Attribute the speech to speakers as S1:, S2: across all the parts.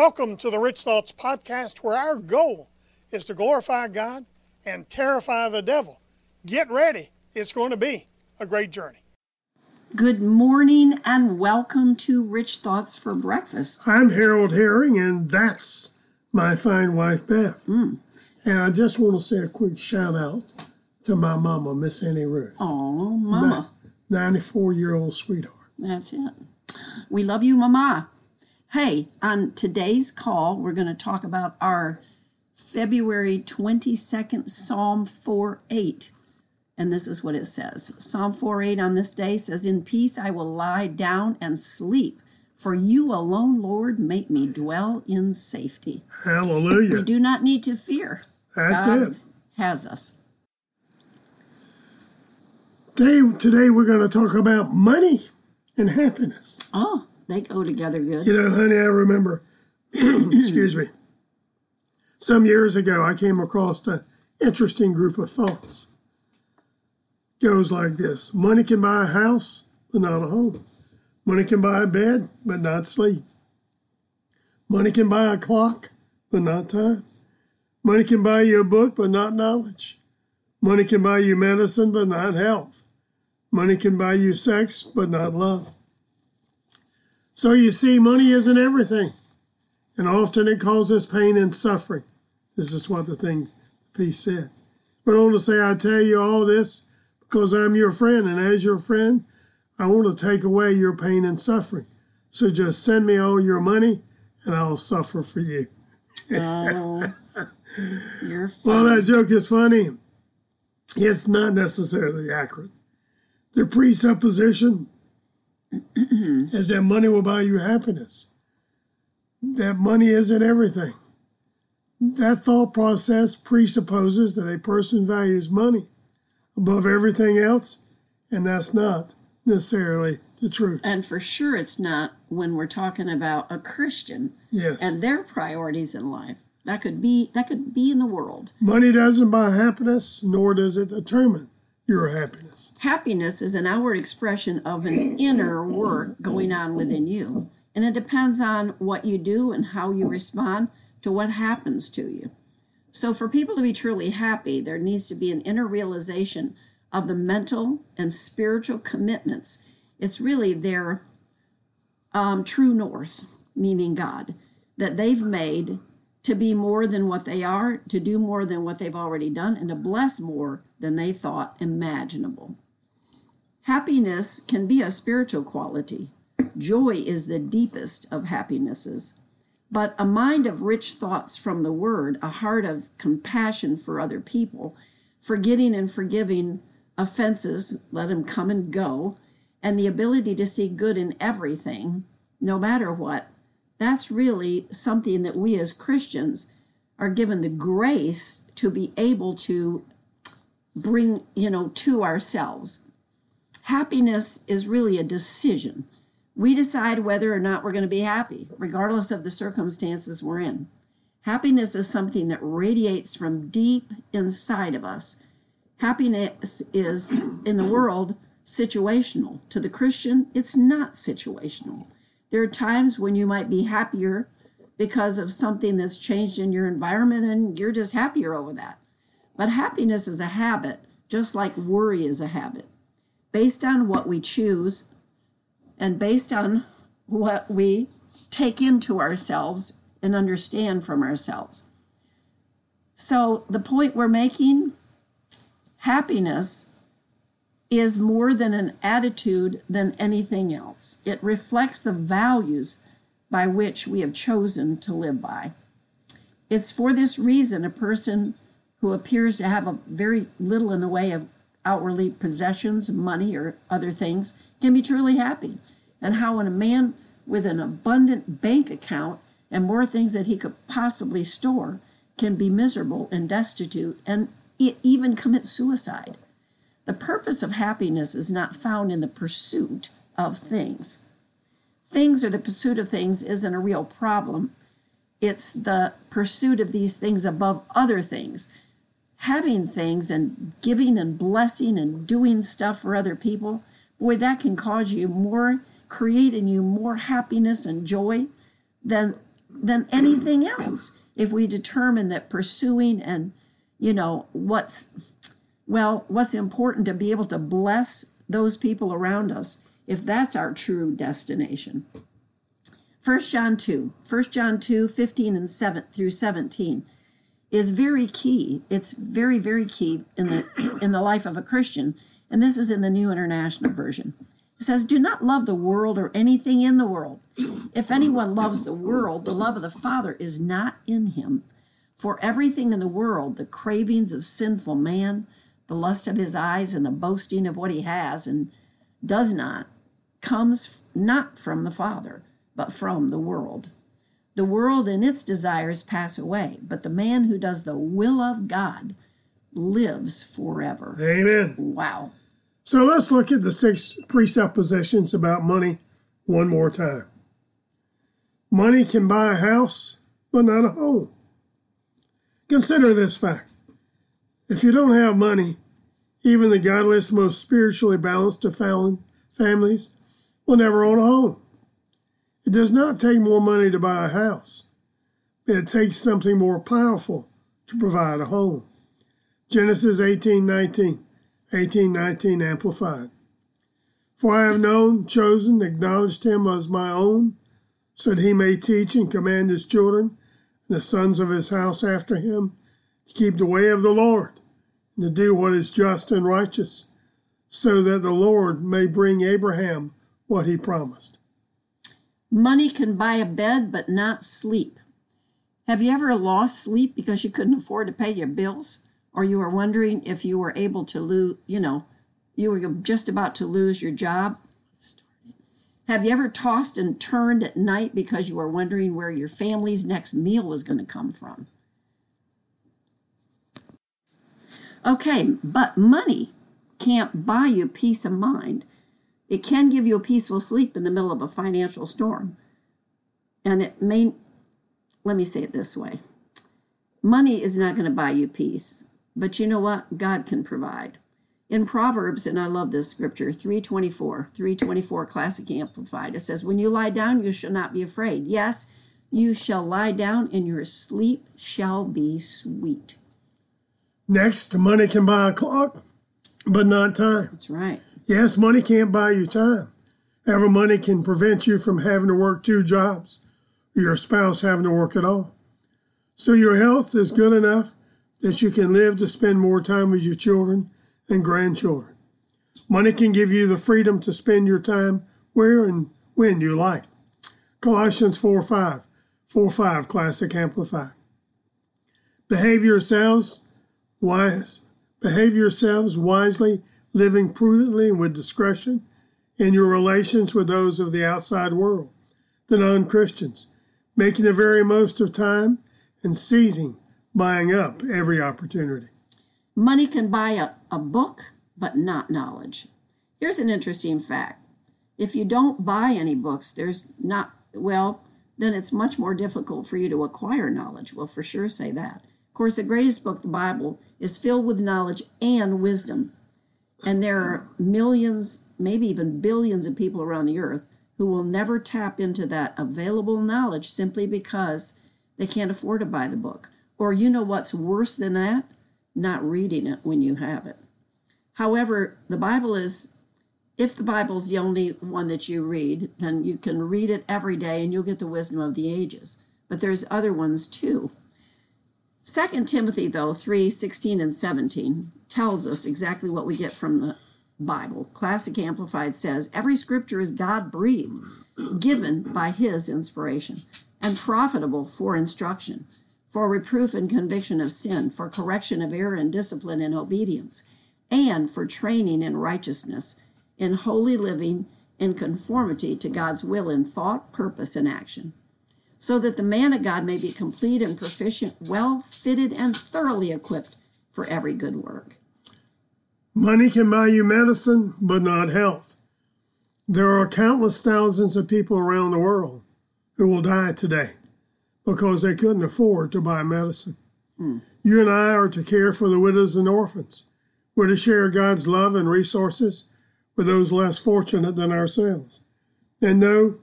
S1: Welcome to the Rich Thoughts Podcast, where our goal is to glorify God and terrify the devil. Get ready, it's going to be a great journey.
S2: Good morning and welcome to Rich Thoughts for Breakfast.
S1: I'm Harold Herring, and that's my fine wife, Beth.
S2: Mm.
S1: And I just want to say a quick shout out to my mama, Miss Annie Ruth.
S2: Oh, Mama.
S1: 94 year old sweetheart.
S2: That's it. We love you, Mama. Hey, on today's call, we're going to talk about our February 22nd Psalm 4 8. And this is what it says Psalm 4 8 on this day says, In peace I will lie down and sleep, for you alone, Lord, make me dwell in safety.
S1: Hallelujah.
S2: We do not need to fear.
S1: That's
S2: God
S1: it.
S2: has us.
S1: Today, today we're going to talk about money and happiness.
S2: Oh, they go together good.
S1: You know, honey, I remember, excuse me, some years ago I came across an interesting group of thoughts. Goes like this Money can buy a house, but not a home. Money can buy a bed, but not sleep. Money can buy a clock, but not time. Money can buy you a book, but not knowledge. Money can buy you medicine, but not health. Money can buy you sex, but not love. So you see, money isn't everything, and often it causes pain and suffering. This is what the thing piece said. But I want to say, I tell you all this because I'm your friend, and as your friend, I want to take away your pain and suffering. So just send me all your money, and I'll suffer for you.
S2: Oh, you're
S1: Well, that joke is funny. It's not necessarily accurate. The presupposition is that money will buy you happiness. That money isn't everything. That thought process presupposes that a person values money above everything else, and that's not necessarily the truth.
S2: and for sure, it's not when we're talking about a Christian
S1: Yes.
S2: and their priorities in life. That could be that could be in the world.
S1: money doesn't buy happiness, nor does it determine your happiness.
S2: Happiness is an outward expression of an inner work going on within you, and it depends on what you do and how you respond to what happens to you. So, for people to be truly happy, there needs to be an inner realization of the mental and spiritual commitments. It's really their um, true north, meaning God, that they've made to be more than what they are, to do more than what they've already done, and to bless more than they thought imaginable. Happiness can be a spiritual quality. Joy is the deepest of happinesses. But a mind of rich thoughts from the Word, a heart of compassion for other people, forgetting and forgiving offenses, let them come and go, and the ability to see good in everything, no matter what, that's really something that we as Christians are given the grace to be able to bring, you know, to ourselves. Happiness is really a decision. We decide whether or not we're going to be happy, regardless of the circumstances we're in. Happiness is something that radiates from deep inside of us. Happiness is, in the world, situational. To the Christian, it's not situational. There are times when you might be happier because of something that's changed in your environment and you're just happier over that. But happiness is a habit, just like worry is a habit. Based on what we choose and based on what we take into ourselves and understand from ourselves. So, the point we're making happiness is more than an attitude than anything else. It reflects the values by which we have chosen to live by. It's for this reason a person who appears to have a very little in the way of outwardly possessions, money, or other things can be truly happy. And how when a man with an abundant bank account and more things that he could possibly store can be miserable and destitute and even commit suicide. The purpose of happiness is not found in the pursuit of things. Things or the pursuit of things isn't a real problem. It's the pursuit of these things above other things. Having things and giving and blessing and doing stuff for other people, boy, that can cause you more, create in you more happiness and joy than than anything else if we determine that pursuing and you know what's well what's important to be able to bless those people around us if that's our true destination. 1 john 2 1 john 2 15 and 7 through 17 is very key. It's very very key in the in the life of a christian and this is in the new international version. It says do not love the world or anything in the world. If anyone loves the world the love of the father is not in him. For everything in the world the cravings of sinful man the lust of his eyes and the boasting of what he has and does not comes not from the father but from the world the world and its desires pass away but the man who does the will of god lives forever
S1: Amen.
S2: wow
S1: So let's look at the six presuppositions about money one more time. Money can buy a house, but not a home. Consider this fact. If you don't have money, even the godliest, most spiritually balanced of families will never own a home. It does not take more money to buy a house, but it takes something more powerful to provide a home. Genesis 18 19. 1819 Amplified. For I have known, chosen, acknowledged him as my own, so that he may teach and command his children, and the sons of his house after him, to keep the way of the Lord, and to do what is just and righteous, so that the Lord may bring Abraham what he promised.
S2: money can buy a bed but not sleep. Have you ever lost sleep because you couldn't afford to pay your bills? Or you were wondering if you were able to lose you know you were just about to lose your job? Have you ever tossed and turned at night because you were wondering where your family's next meal was going to come from okay but money can't buy you peace of mind. It can give you a peaceful sleep in the middle of a financial storm. And it may let me say it this way. Money is not going to buy you peace but you know what? God can provide. In proverbs and i love this scripture 324 324 classic amplified it says when you lie down you shall not be afraid. Yes you shall lie down and your sleep shall be sweet
S1: Next, money can buy a clock, but not time.
S2: that's right
S1: Yes, money can't buy you time. However, money can prevent you from having to work two jobs or your spouse having to work at all. So your health is good enough that you can live to spend more time with your children and grandchildren. Money can give you the freedom to spend your time where and when you like. Colossians 4 5, 4 5, Classic Amplified. Behave yourselves wise, behave yourselves wisely, living prudently and with discretion in your relations with those of the outside world, the non Christians, making the very most of time and seizing, buying up every opportunity.
S2: Money can buy a, a book, but not knowledge. Here's an interesting fact. If you don't buy any books, there's not, well, then it's much more difficult for you to acquire knowledge. We'll for sure say that. Of course, the greatest book, the Bible, is filled with knowledge and wisdom. And there are millions, maybe even billions of people around the earth who will never tap into that available knowledge simply because they can't afford to buy the book. Or you know what's worse than that? Not reading it when you have it. However, the Bible is, if the Bible's the only one that you read, then you can read it every day and you'll get the wisdom of the ages. But there's other ones too. Second Timothy, though, 3 16 and 17 tells us exactly what we get from the Bible. Classic Amplified says, Every scripture is God breathed, given by his inspiration, and profitable for instruction, for reproof and conviction of sin, for correction of error and discipline in obedience, and for training in righteousness, in holy living, in conformity to God's will in thought, purpose, and action so that the man of God may be complete and proficient, well fitted, and thoroughly equipped for every good work.
S1: Money can buy you medicine, but not health. There are countless thousands of people around the world who will die today because they couldn't afford to buy medicine. Hmm. You and I are to care for the widows and orphans. We're to share God's love and resources with those less fortunate than ourselves. And no,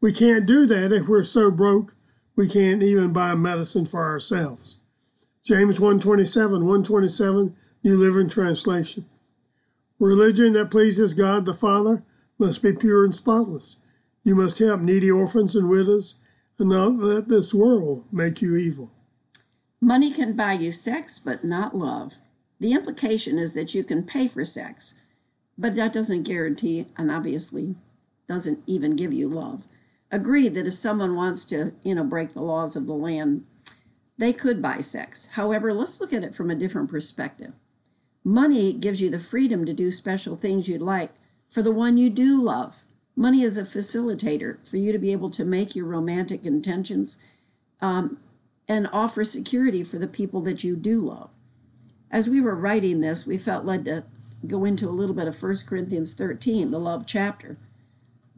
S1: we can't do that if we're so broke we can't even buy medicine for ourselves. James 127, 127, New Living Translation. Religion that pleases God the Father must be pure and spotless. You must help needy orphans and widows, and not let this world make you evil.
S2: Money can buy you sex, but not love. The implication is that you can pay for sex, but that doesn't guarantee and obviously doesn't even give you love. Agree that if someone wants to, you know, break the laws of the land, they could buy sex. However, let's look at it from a different perspective. Money gives you the freedom to do special things you'd like for the one you do love. Money is a facilitator for you to be able to make your romantic intentions um, and offer security for the people that you do love. As we were writing this, we felt led to go into a little bit of 1 Corinthians 13, the love chapter.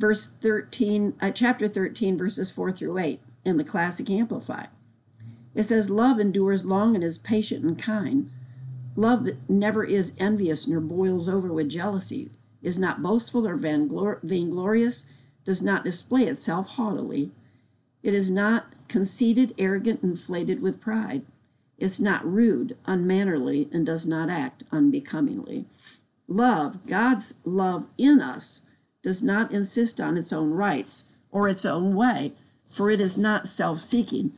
S2: Verse 13, uh, chapter 13, verses 4 through 8 in the Classic Amplified. It says, Love endures long and is patient and kind. Love never is envious nor boils over with jealousy, is not boastful or vainglorious, does not display itself haughtily. It is not conceited, arrogant, inflated with pride. It's not rude, unmannerly, and does not act unbecomingly. Love, God's love in us, does not insist on its own rights or its own way, for it is not self seeking.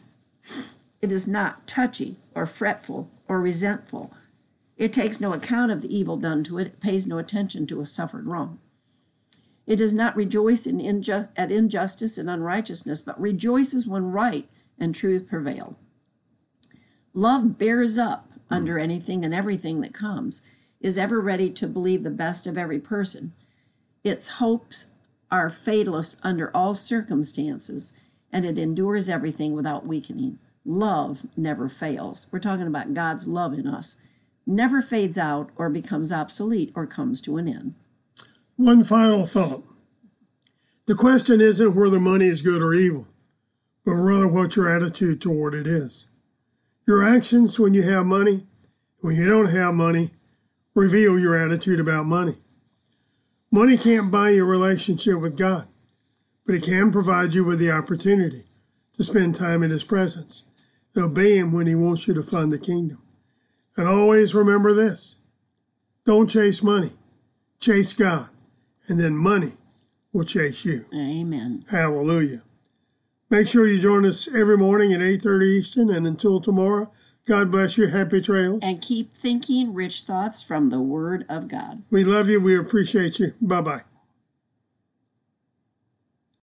S2: It is not touchy or fretful or resentful. It takes no account of the evil done to it, it pays no attention to a suffered wrong. It does not rejoice in inju- at injustice and unrighteousness, but rejoices when right and truth prevail. Love bears up under anything and everything that comes, is ever ready to believe the best of every person. Its hopes are fatalist under all circumstances, and it endures everything without weakening. Love never fails. We're talking about God's love in us. Never fades out or becomes obsolete or comes to an end.
S1: One final thought. The question isn't whether money is good or evil, but rather what your attitude toward it is. Your actions when you have money, when you don't have money, reveal your attitude about money. Money can't buy your relationship with God, but it can provide you with the opportunity to spend time in His presence and obey Him when He wants you to fund the kingdom. And always remember this don't chase money, chase God, and then money will chase you.
S2: Amen.
S1: Hallelujah. Make sure you join us every morning at 8:30 Eastern and until tomorrow, God bless you. Happy trails.
S2: And keep thinking rich thoughts from the word of God.
S1: We love you. We appreciate you. Bye-bye.